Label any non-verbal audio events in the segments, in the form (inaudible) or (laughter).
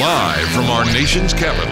Live from our nation's capital.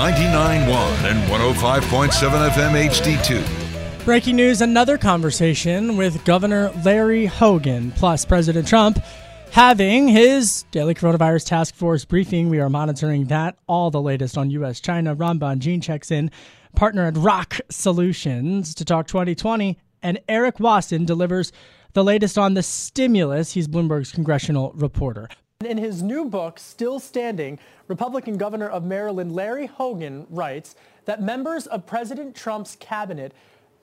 99.1 and 105.7 FM HD2. Breaking news another conversation with Governor Larry Hogan plus President Trump having his daily coronavirus task force briefing. We are monitoring that, all the latest on U.S. China. Ron Bonjean checks in, partner at ROKK Solutions to talk 2020. And Erik Wasson delivers the latest on the stimulus. He's Bloomberg's congressional reporter. In his new book, Still Standing, Republican Governor of Maryland Larry Hogan writes that members of President Trump's cabinet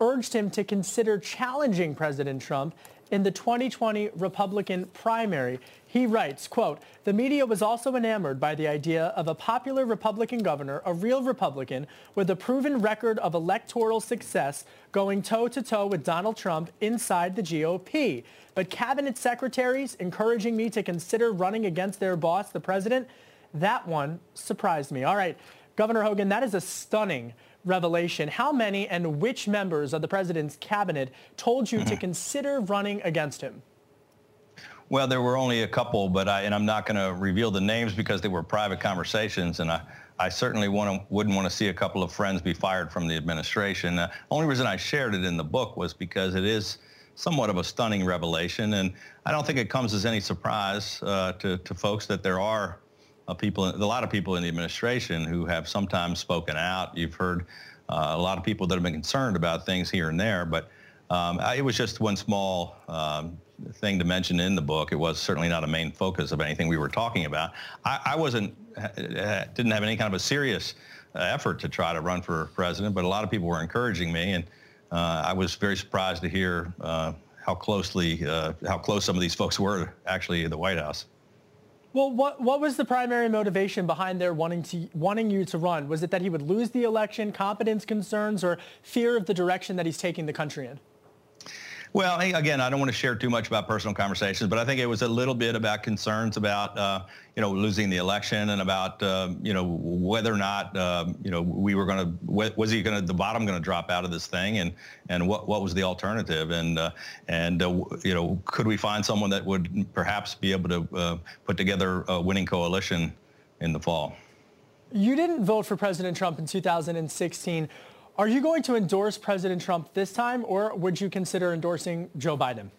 urged him to consider challenging President Trump in the 2020 Republican primary. He writes, quote, the media was also enamored by the idea of a popular Republican governor, a real Republican, with a proven record of electoral success going toe-to-toe with Donald Trump inside the GOP. But cabinet secretaries encouraging me to consider running against their boss, the president, that one surprised me. All right, Governor Hogan, that is a stunning revelation. How many and which members of the president's cabinet told you to mm-hmm. consider running against him? Well, there were only a couple, but I, and I'm not going to reveal the names because they were private conversations, and I, I certainly want to, wouldn't want to see a couple of friends be fired from the administration. Uh, only reason I shared it in the book was because it is somewhat of a stunning revelation, and I don't think it comes as any surprise uh, to, to folks that there are people, a lot of people in the administration who have sometimes spoken out. You've heard uh, a lot of people that have been concerned about things here and there, but um, it was just one small um, thing to mention in the book. It was certainly not a main focus of anything we were talking about. I, I wasn't, didn't have any kind of a serious uh, effort to try to run for president, but a lot of people were encouraging me, and uh, I was very surprised to hear uh, how closely, uh, how close some of these folks were actually in the White House. Well, what what was the primary motivation behind their wanting to wanting you to run? Was it that he would lose the election, competence concerns, or fear of the direction that he's taking the country in? Well, again, I don't want to share too much about personal conversations, but I think it was a little bit about concerns about, uh, you know, losing the election and about, uh, you know, whether or not, uh, you know, we were going to, was he going to, the bottom going to drop out of this thing and, and what, what was the alternative? And, uh, and uh, you know, could we find someone that would perhaps be able to uh, put together a winning coalition in the fall? You didn't vote for President Trump in 2016. Are you going to endorse President Trump this time, or would you consider endorsing Joe Biden?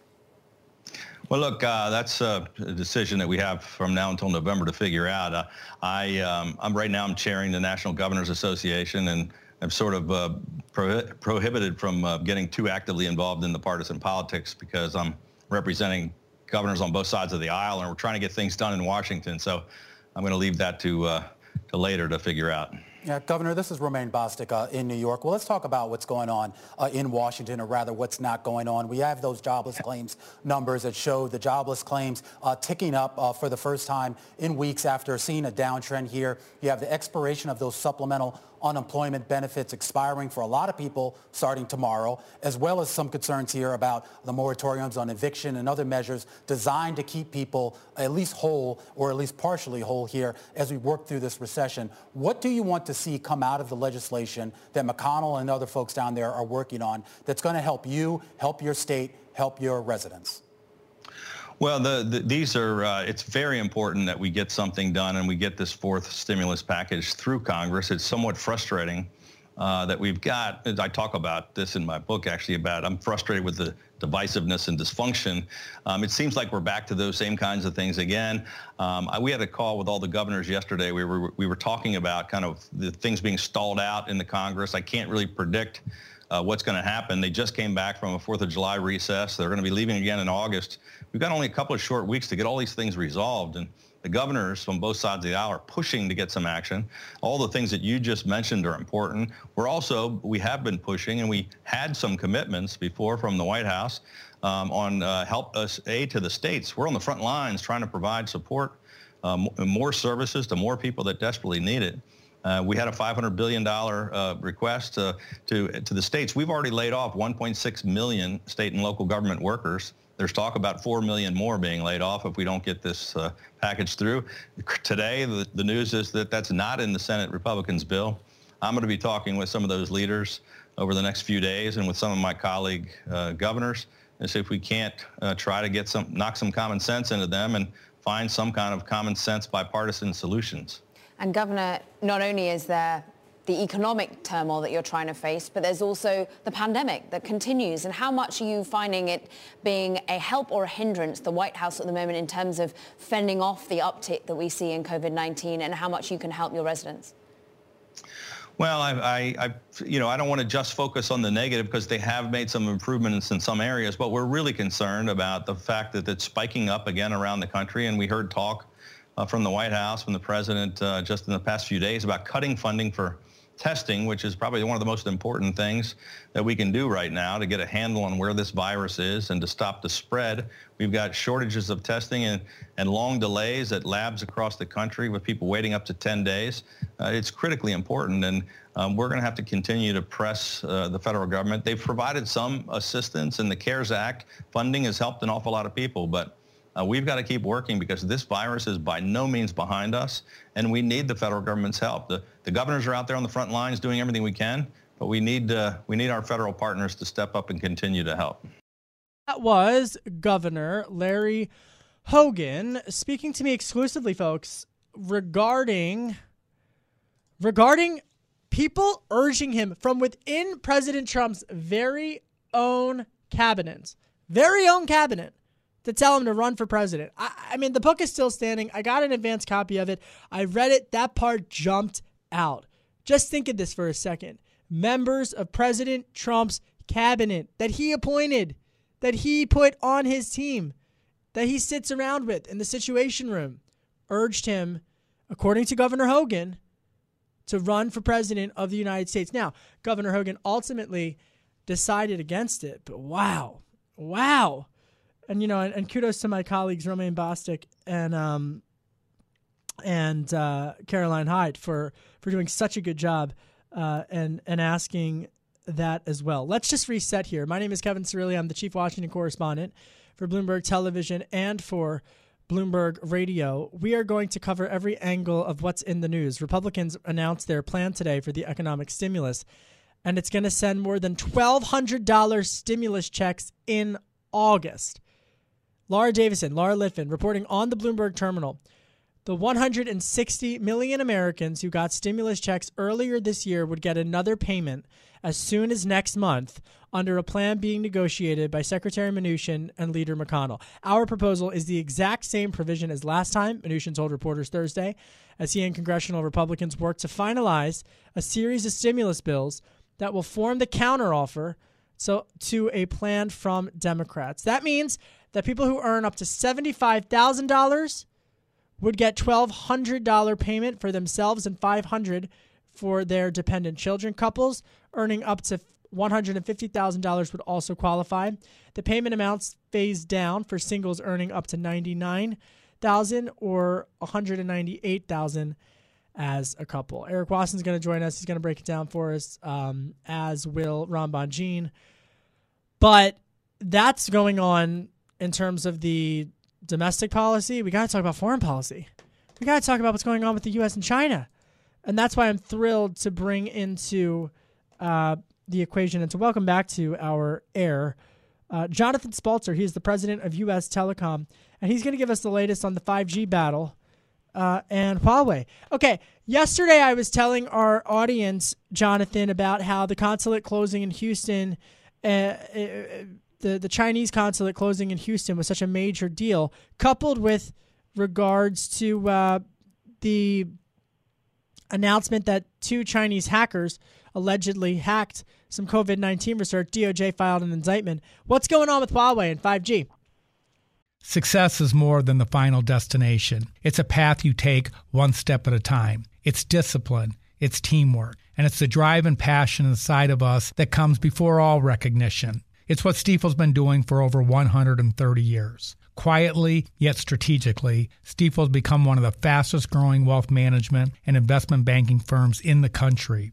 Well, look, uh, that's a decision that we have from now until November to figure out. Uh, I, um, I'm right now. I'm chairing the National Governors Association, and I'm sort of uh, pro- prohibited from uh, getting too actively involved in the partisan politics because I'm representing governors on both sides of the aisle, and we're trying to get things done in Washington. So I'm going to leave that to uh, to later to figure out. Yeah, Governor, this is Romaine Bostick uh, in New York. Well, let's talk about what's going on uh, in Washington, or rather what's not going on. We have those jobless claims numbers that show the jobless claims uh, ticking up uh, for the first time in weeks after seeing a downtrend here. You have the expiration of those supplemental unemployment benefits expiring for a lot of people starting tomorrow, as well as some concerns here about the moratoriums on eviction and other measures designed to keep people at least whole or at least partially whole here as we work through this recession. What do you want to see come out of the legislation that McConnell and other folks down there are working on that's going to help you, help your state, help your residents? Well, the, the, these are, uh, it's very important that we get something done and we get this fourth stimulus package through Congress. It's somewhat frustrating uh, that we've got. I talk about this in my book, actually, about I'm frustrated with the divisiveness and dysfunction. Um, it seems like we're back to those same kinds of things again. Um, I, we had a call with all the governors yesterday. We were, we were talking about kind of the things being stalled out in the Congress. I can't really predict uh, what's going to happen. They just came back from a 4th of July recess. They're going to be leaving again in August. We've got only a couple of short weeks to get all these things resolved. And the governors from both sides of the aisle are pushing to get some action. All the things that you just mentioned are important. We're also, we have been pushing and we had some commitments before from the White House um, on uh, help us aid to the states. We're on the front lines trying to provide support, um, more services to more people that desperately need it. Uh, we had a $500 billion uh, request to, to, to the states. We've already laid off 1.6 million state and local government workers. There's talk about 4 million more being laid off if we don't get this uh, package through. Today, the, the news is that that's not in the Senate Republicans' bill. I'm going to be talking with some of those leaders over the next few days and with some of my colleague uh, governors and see if we can't uh, try to get some, knock some common sense into them and find some kind of common sense bipartisan solutions. And Governor, not only is there the economic turmoil that you're trying to face, but there's also the pandemic that continues. And how much are you finding it being a help or a hindrance, the White House at the moment, in terms of fending off the uptick that we see in COVID-19 and how much you can help your residents? Well, I, I, I, you know, I don't want to just focus on the negative because they have made some improvements in some areas, but we're really concerned about the fact that it's spiking up again around the country. And we heard talk uh, from the White House, from the president uh, just in the past few days about cutting funding for testing, which is probably one of the most important things that we can do right now to get a handle on where this virus is and to stop the spread. We've got shortages of testing and, and long delays at labs across the country with people waiting up to 10 days. Uh, it's critically important, and um, we're going to have to continue to press uh, the federal government. They've provided some assistance, and the CARES Act funding has helped an awful lot of people, but uh, we've got to keep working because this virus is by no means behind us, and we need the federal government's help. The, the governors are out there on the front lines doing everything we can, but we need, uh, we need our federal partners to step up and continue to help. That was Governor Larry Hogan speaking to me exclusively, folks, regarding regarding people urging him from within President Trump's very own cabinet, very own cabinet, to tell him to run for president. I, I, mean, the book is still standing. I got an advance copy of it. I read it. That part jumped out. Just think of this for a second. Members of President Trump's cabinet that he appointed, that he put on his team, that he sits around with in the Situation Room, urged him, according to Governor Hogan, to run for president of the United States. Now, Governor Hogan ultimately decided against it, but wow, wow and you know, and, and, kudos to my colleagues Romaine Bostick and um, and uh, Caroline Hyde for for doing such a good job uh, and and asking that as well. Let's just reset here. My name is Kevin Cirilli. I'm the chief Washington correspondent for Bloomberg Television and for Bloomberg Radio. We are going to cover every angle of what's in the news. Republicans announced their plan today for the economic stimulus, and it's going to send more than $1,200 stimulus checks in August. Laura Davison, Laura Litvan, reporting on the Bloomberg terminal. The 160 million Americans who got stimulus checks earlier this year would get another payment as soon as next month under a plan being negotiated by Secretary Mnuchin and Leader McConnell. Our proposal is the exact same provision as last time, Mnuchin told reporters Thursday, as he and congressional Republicans work to finalize a series of stimulus bills that will form the counteroffer so to a plan from Democrats. That means that people who earn up to $75,000 would get $1,200 payment for themselves and 500 for their dependent children. Couples earning up to $150,000 would also qualify. The payment amounts phase down for singles earning up to 99,000 or 198,000 as a couple. Erik Wasson's going to join us. He's going to break it down for us, um, as will Ron Bonjean. But that's going on in terms of the domestic policy, we got to talk about foreign policy. We got to talk about what's going on with the U.S. and China. And that's why I'm thrilled to bring into uh, the equation and to welcome back to our air uh, Jonathan Spalter. He is the president of U.S. Telecom, and he's going to give us the latest on the 5G battle uh, and Huawei. Okay, yesterday I was telling our audience, Jonathan, about how the consulate closing in Houston, uh, uh, the the Chinese consulate closing in Houston was such a major deal, coupled with regards to uh, the announcement that two Chinese hackers allegedly hacked some COVID 19 research. DOJ filed an indictment. What's going on with Huawei and 5G? Success is more than the final destination. It's a path you take one step at a time. It's discipline, it's teamwork, and it's the drive and passion inside of us that comes before all recognition. It's what Stifel's been doing for over 130 years. Quietly, yet strategically, Stifel's become one of the fastest growing wealth management and investment banking firms in the country.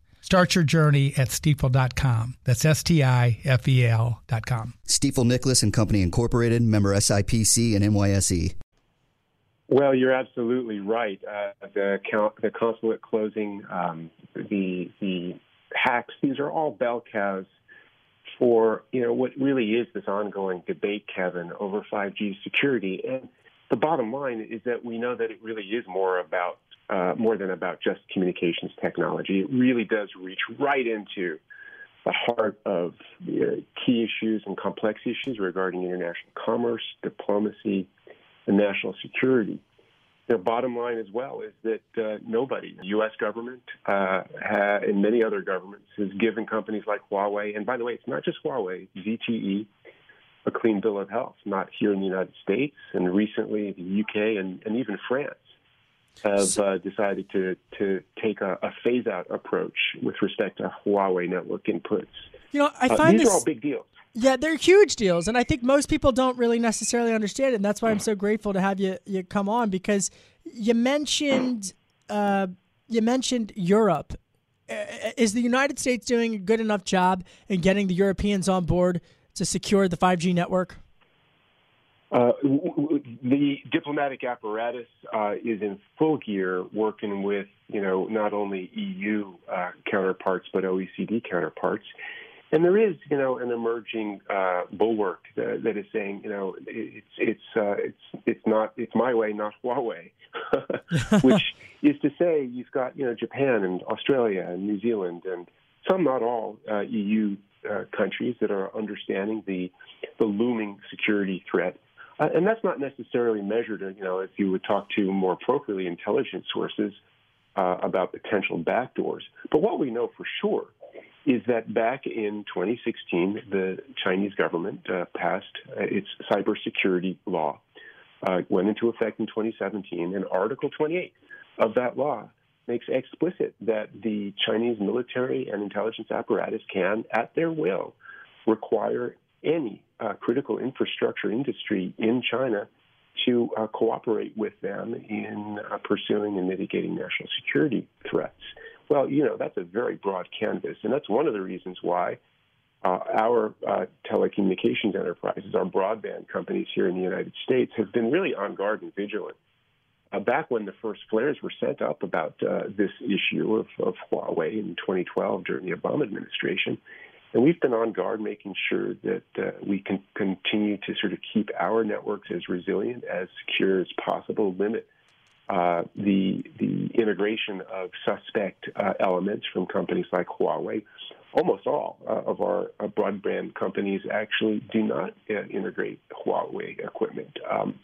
Start your journey at stifel.com. That's S T I F E L.com. Stifel Nicolaus and Company Incorporated, member SIPC and NYSE. Well, you're absolutely right. Uh, the, the consulate closing, um, the the hacks, these are all bell cows for you know what really is this ongoing debate, Kevin, over 5G security. And the bottom line is that we know that it really is more about uh, more than about just communications technology. It really does reach right into the heart of uh, key issues and complex issues regarding international commerce, diplomacy, and national security. The bottom line as well is that uh, nobody, the U.S. government uh, ha- and many other governments, has given companies like Huawei, and by the way, it's not just Huawei, ZTE, a clean bill of health, not here in the United States, and recently the UK and, and even France have uh, decided to to take a, a phase out approach with respect to Huawei network inputs. You know, I Uh, find these this are all big deals. Yeah, they're huge deals, and I think most people don't really necessarily understand it. And that's why I'm so grateful to have you you come on because you mentioned uh, you mentioned Europe. Uh, Is the United States doing a good enough job in getting the Europeans on board to secure the 5G network? Uh, the diplomatic apparatus uh, is in full gear, working with you know not only EU uh, counterparts but OECD counterparts, and there is you know an emerging uh, bulwark that, that is saying you know it's it's uh, it's it's not it's my way, not Huawei, (laughs) which (laughs) is to say you've got you know Japan and Australia and New Zealand and some not all uh, EU uh, countries that are understanding the the looming security threat. Uh, and that's not necessarily measured, you know, if you would talk to more appropriately intelligence sources uh, about potential backdoors. But what we know for sure is that back in 2016, the Chinese government uh, passed uh, its cybersecurity law, uh, went into effect in 2017, and Article 28 of that law makes explicit that the Chinese military and intelligence apparatus can, at their will, require any uh, critical infrastructure industry in China to uh, cooperate with them in uh, pursuing and mitigating national security threats. Well, you know, that's a very broad canvas, and that's one of the reasons why uh, our uh, telecommunications enterprises, our broadband companies here in the United States, have been really on guard and vigilant. Uh, back when the first flares were sent up about uh, this issue of, of Huawei in 2012 during the Obama administration, and we've been on guard, making sure that uh, we can continue to sort of keep our networks as resilient, as secure as possible, limit uh, the the integration of suspect uh, elements from companies like Huawei. Almost all uh, of our uh, broadband companies actually do not uh, integrate Huawei equipment. Um,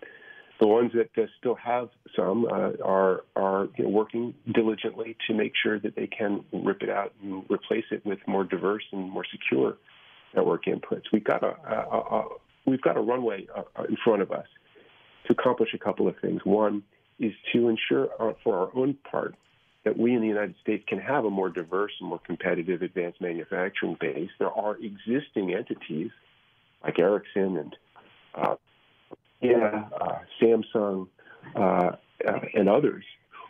the ones that uh, still have some uh, are are you know, working diligently to make sure that they can rip it out and replace it with more diverse and more secure network inputs. We've got a, a, a we've got a runway uh, in front of us to accomplish a couple of things. One is to ensure uh, for our own part that we in the United States can have a more diverse and more competitive advanced manufacturing base. There are existing entities like Ericsson and uh, yeah, uh, Samsung, uh, uh, and others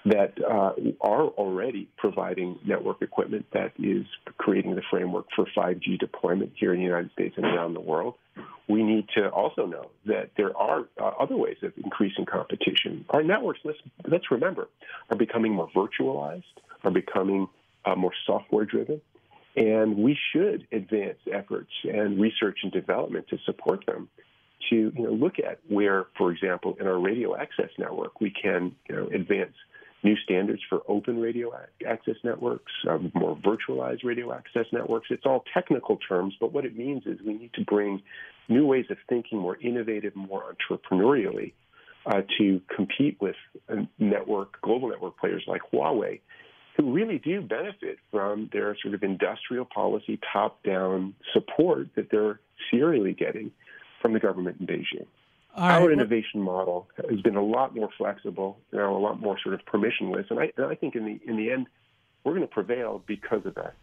that uh, are already providing network equipment that is creating the framework for 5G deployment here in the United States and around the world. We need to also know that there are uh, other ways of increasing competition. Our networks, let's, let's remember, are becoming more virtualized, are becoming uh, more software driven, and we should advance efforts and research and development to support them to you know, look at where, for example, in our radio access network, we can you know, advance new standards for open radio access networks, um, more virtualized radio access networks. It's all technical terms, but what it means is we need to bring new ways of thinking, more innovative, more entrepreneurially, uh, to compete with network, global network players like Huawei, who really do benefit from their sort of industrial policy top-down support that they're serially getting from the government in Beijing. Our innovation model has been a lot more flexible, you know, a lot more sort of permissionless, and I, and I think in the in the end, we're going to prevail because of that.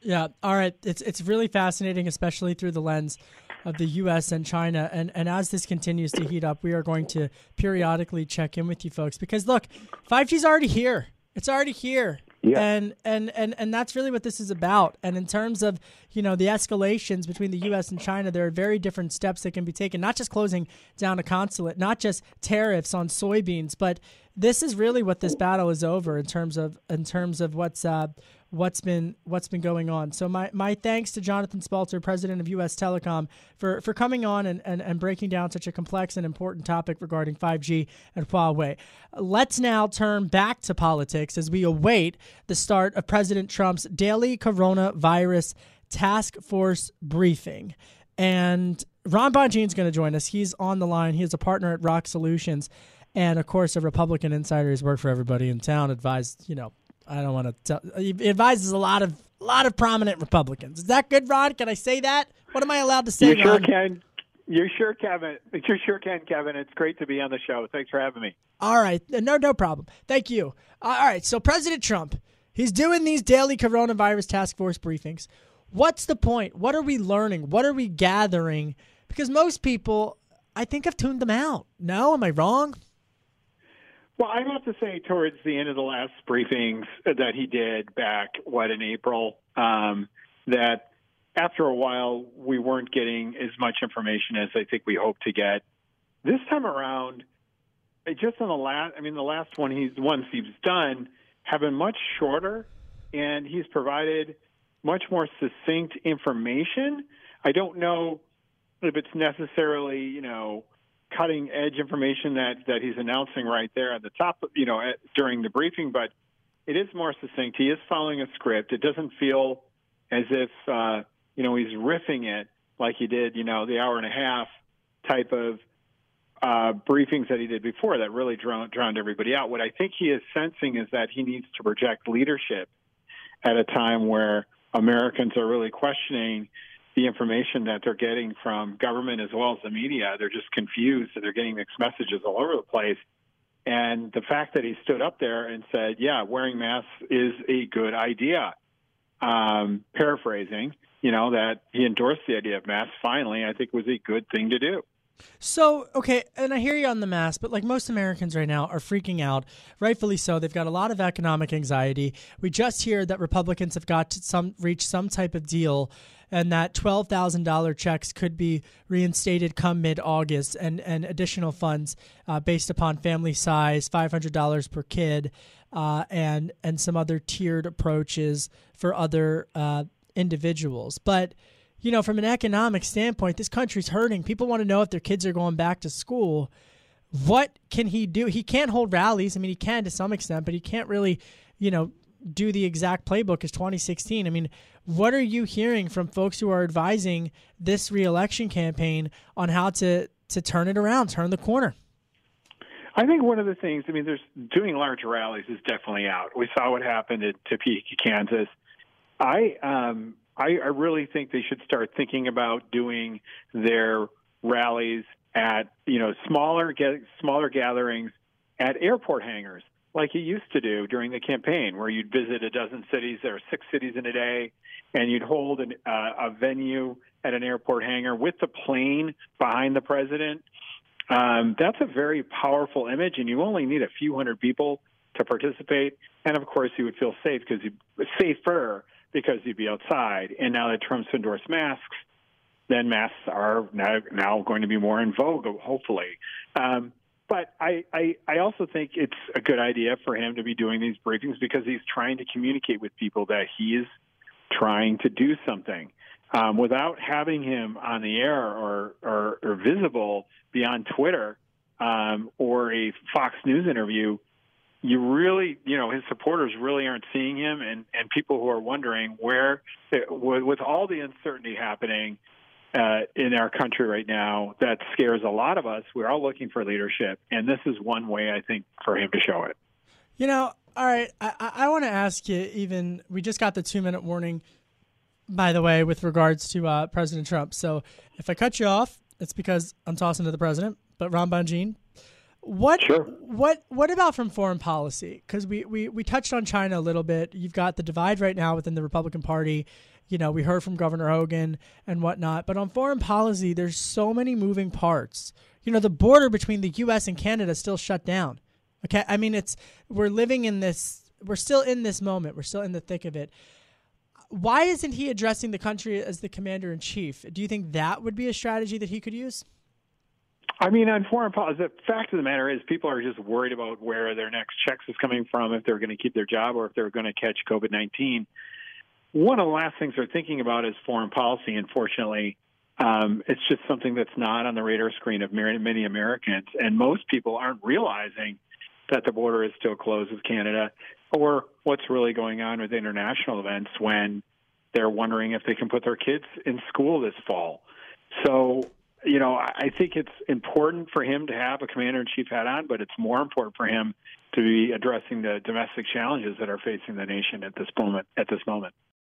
Yeah. All right. It's it's really fascinating, especially through the lens of the U.S. and China. And and as this continues to heat up, we are going to periodically check in with you folks because look, 5G is already here. It's already here. Yeah. And, and and and that's really what this is about. And in terms of you know the escalations between the U.S. and China, there are very different steps that can be taken. Not just closing down a consulate, not just tariffs on soybeans, but this is really what this battle is over in terms of in terms of what's uh, what's been what's been going on. So my, my thanks to Jonathan Spalter, president of US Telecom, for, for coming on and, and, and breaking down such a complex and important topic regarding 5G and Huawei. Let's now turn back to politics as we await the start of President Trump's daily coronavirus task force briefing. And Ron Bonjean is going to join us. He's on the line. He is a partner at ROKK Solutions. And of course, a Republican insider who's worked for everybody in town, advised, you know, I don't want to tell. He advises a lot of a lot of prominent Republicans. Is that good, Ron? Can I say that? What am I allowed to say? You sure can. You sure, Kevin. You sure can, Kevin. It's great to be on the show. Thanks for having me. All right, uh, no, no problem. Thank you. Uh, all right, so President Trump, he's doing these daily coronavirus task force briefings. What's the point? What are we learning? What are we gathering? Because most people, I think, have tuned them out. No, am I wrong? Well, I have to say, towards the end of the last briefings that he did back, what, in April, um, that after a while we weren't getting as much information as I think we hoped to get. This time around, just on the last, I mean, the last one he's ones he's done have been much shorter, and he's provided much more succinct information. I don't know if it's necessarily, you know, cutting edge information that that he's announcing right there at the top, you know, at, during the briefing, but it is more succinct. He is following a script. It doesn't feel as if uh, you know he's riffing it like he did, you know, the hour and a half type of uh, briefings that he did before that really drowned, drowned everybody out. What I think he is sensing is that he needs to project leadership at a time where Americans are really questioning the information that they're getting from government as well as the media. They're just confused and they're getting mixed messages all over the place. And the fact that he stood up there and said, yeah, wearing masks is a good idea, um, paraphrasing, you know, that he endorsed the idea of masks finally, I think was a good thing to do. So, okay, and I hear you on the mask, but like most Americans right now are freaking out, rightfully so. They've got a lot of economic anxiety. We just hear that Republicans have got to some reach some type of deal and that $12,000 checks could be reinstated come mid August and, and additional funds uh, based upon family size, $500 per kid, uh, and, and some other tiered approaches for other uh, individuals. But you know, from an economic standpoint, this country's hurting. People want to know if their kids are going back to school. What can he do? He can't hold rallies. I mean, he can to some extent, but he can't really, you know, do the exact playbook as 2016. I mean, what are you hearing from folks who are advising this reelection campaign on how to to turn it around, turn the corner? I think one of the things, I mean, there's doing large rallies is definitely out. We saw what happened at Topeka, Kansas. I um, I, I really think they should start thinking about doing their rallies at you know smaller get, smaller gatherings at airport hangars like you used to do during the campaign, where you'd visit a dozen cities. There are six cities in a day, and you'd hold an, uh, a venue at an airport hangar with the plane behind the president. Um, that's a very powerful image, and you only need a few hundred people to participate, and of course you would feel safe because he safer because you'd be outside. And now that Trump's endorsed masks, then masks are now now going to be more in vogue, hopefully. Um, but I, I I also think it's a good idea for him to be doing these briefings because he's trying to communicate with people that he is trying to do something. Um, without having him on the air or, or, or visible beyond Twitter um, or a Fox News interview, you really, you know, his supporters really aren't seeing him, and and people who are wondering where, with, with all the uncertainty happening uh, in our country right now, that scares a lot of us. We're all looking for leadership, and this is one way I think for him to show it. You know, all right, I, I want to ask you. Even we just got the two minute warning, by the way, with regards to uh, President Trump. So if I cut you off, it's because I'm tossing to the president. But Ron Bonjean, what sure. what what about from foreign policy? Because we, we we touched on China a little bit. You've got the divide right now within the Republican Party. You know, we heard from Governor Hogan and whatnot. But on foreign policy, there's so many moving parts. You know, the border between the U.S. and Canada is still shut down. Okay, I mean, it's we're living in this. We're still in this moment. We're still in the thick of it. Why isn't he addressing the country as the commander in chief? Do you think that would be a strategy that he could use? I mean, on foreign policy, the fact of the matter is people are just worried about where their next checks is coming from, if they're going to keep their job or if they're going to catch COVID 19. One of the last things they're thinking about is foreign policy, unfortunately. Um, it's just something that's not on the radar screen of many Americans. And most people aren't realizing that the border is still closed with Canada or what's really going on with international events when they're wondering if they can put their kids in school this fall. So you know, I think it's important for him to have a commander in chief hat on, but it's more important for him to be addressing the domestic challenges that are facing the nation at this moment. At this moment.